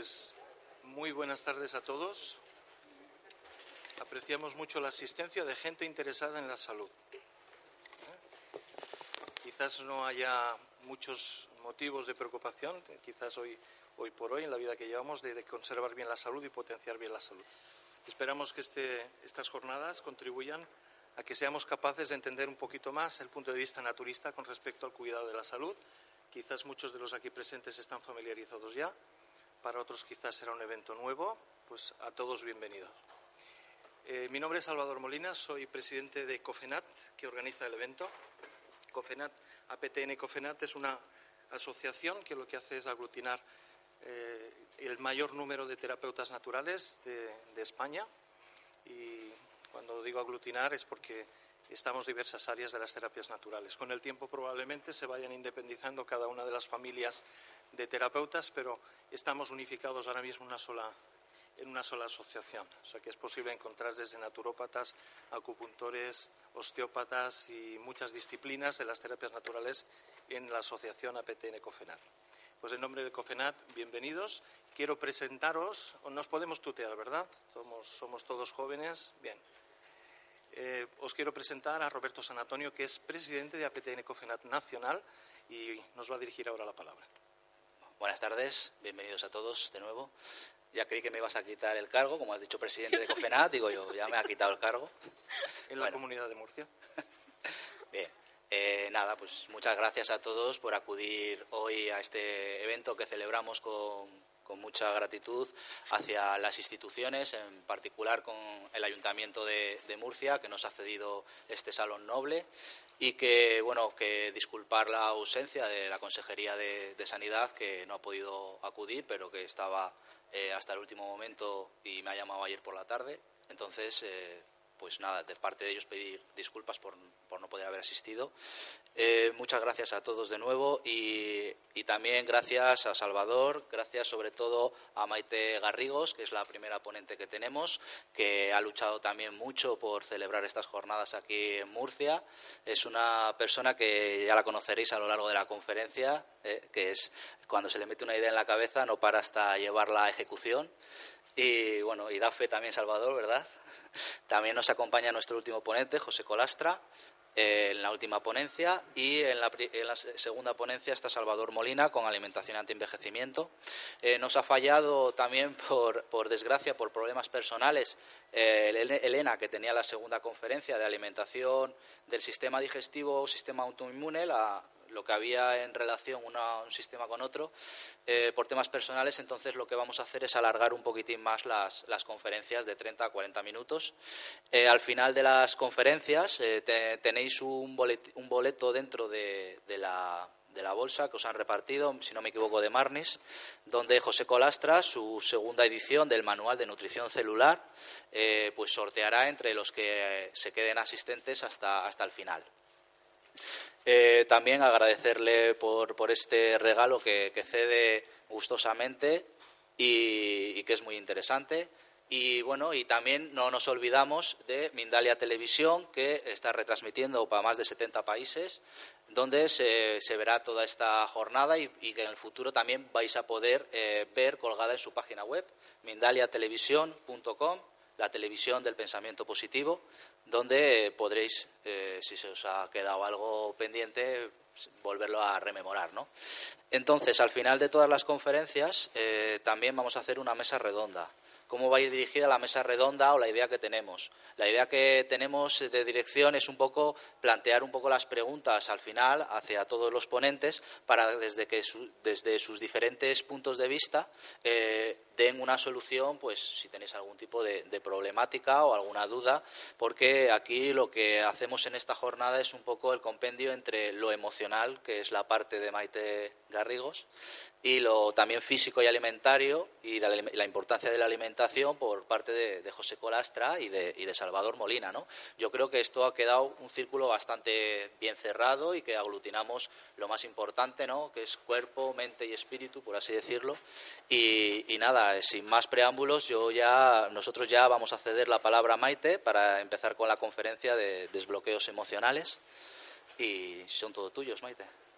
Pues muy buenas tardes a todos. Apreciamos mucho la asistencia de gente interesada en la salud. ¿Eh? Quizás no haya muchos motivos de preocupación, quizás hoy, hoy por hoy, en la vida que llevamos, de, conservar bien la salud y potenciar bien la salud. Esperamos que este, estas jornadas contribuyan a que seamos capaces de entender un poquito más el punto de vista naturista con respecto al cuidado de la salud. Quizás muchos de los aquí presentes están familiarizados ya, para otros quizás será un evento nuevo, pues a todos bienvenidos. Eh, mi nombre es Salvador Molina, soy presidente de COFENAT, que organiza el evento. COFENAT, APTN COFENAT es una asociación que lo que hace es aglutinar eh, el mayor número de terapeutas naturales de, de España y cuando digo aglutinar es porque estamos diversas áreas de las terapias naturales. Con el tiempo probablemente se vayan independizando cada una de las familias de terapeutas, pero estamos unificados ahora mismo en una sola, en una sola asociación. O sea que es posible encontrar desde naturópatas, acupuntores, osteópatas y muchas disciplinas de las terapias naturales en la asociación APTN COFENAT. Pues en nombre de COFENAT, bienvenidos. Quiero presentaros, nos podemos tutear, ¿verdad? Somos, somos todos jóvenes. Bien. Eh, os quiero presentar a Roberto San Antonio, que es presidente de APTN COFENAT Nacional y nos va a dirigir ahora la palabra. Buenas tardes, bienvenidos a todos de nuevo. Ya creí que me ibas a quitar el cargo, como has dicho, presidente de COFENAT, digo yo, ya me ha quitado el cargo. En la bueno. comunidad de Murcia. Bien, eh, nada, pues muchas gracias a todos por acudir hoy a este evento que celebramos con, con mucha gratitud hacia las instituciones, en particular con el Ayuntamiento de, Murcia, que nos ha cedido este salón noble y que, bueno, que disculpar la ausencia de la Consejería de, de Sanidad, que no ha podido acudir, pero que estaba eh, hasta el último momento y me ha llamado ayer por la tarde. Entonces, eh, pues nada, de parte de ellos pedir disculpas por, por no poder haber asistido. Eh, muchas gracias a todos de nuevo y, y, también gracias a Salvador, gracias sobre todo a Maite Garrigos, que es la primera ponente que tenemos, que ha luchado también mucho por celebrar estas jornadas aquí en Murcia. Es una persona que ya la conoceréis a lo largo de la conferencia, eh, que es cuando se le mete una idea en la cabeza no para hasta llevarla a ejecución. Y bueno, y da fe también Salvador, ¿verdad? También nos acompaña nuestro último ponente, José Colastra, eh, en la última ponencia. Y en la, segunda ponencia está Salvador Molina con alimentación anti-envejecimiento. Eh, nos ha fallado también, por, por, desgracia, por problemas personales, eh, Elena, que tenía la segunda conferencia de alimentación del sistema digestivo, sistema autoinmune, la, lo que había en relación una, un sistema con otro eh, por temas personales, entonces lo que vamos a hacer es alargar un poquitín más las, las conferencias de 30 a 40 minutos. Eh, al final de las conferencias eh, te, tenéis un boleto, dentro de, la, de la bolsa que os han repartido, si no me equivoco, de Marnis, donde José Colastra, su segunda edición del Manual de Nutrición Celular, pues sorteará entre los que se queden asistentes hasta, hasta el final. Eh, también agradecerle por, por este regalo que, cede gustosamente y, que es muy interesante. Y bueno, y también no nos olvidamos de Mindalia Televisión, que está retransmitiendo para más de 70 países, donde se, se verá toda esta jornada y, y, que en el futuro también vais a poder eh, ver colgada en su página web, mindaliatelevisión.com la televisión del pensamiento positivo, donde podréis, eh, si se os ha quedado algo pendiente, volverlo a rememorar. ¿no? Entonces, al final de todas las conferencias, eh, también vamos a hacer una mesa redonda cómo va a ir dirigida la mesa redonda o la idea que tenemos. La idea que tenemos de dirección es un poco plantear un poco las preguntas al final hacia todos los ponentes para desde que desde sus diferentes puntos de vista eh, den una solución, pues si tenéis algún tipo de, problemática o alguna duda, porque aquí lo que hacemos en esta jornada es un poco el compendio entre lo emocional, que es la parte de Maite Garrigos, y lo también físico y alimentario y la, importancia de la alimentación por parte de, José Colastra y de, Salvador Molina. ¿no? Yo creo que esto ha quedado un círculo bastante bien cerrado y que aglutinamos lo más importante, ¿no? que es cuerpo, mente y espíritu, por así decirlo. Y, nada, sin más preámbulos, yo ya, nosotros ya vamos a ceder la palabra a Maite para empezar con la conferencia de desbloqueos emocionales. Y son todos tuyos, Maite.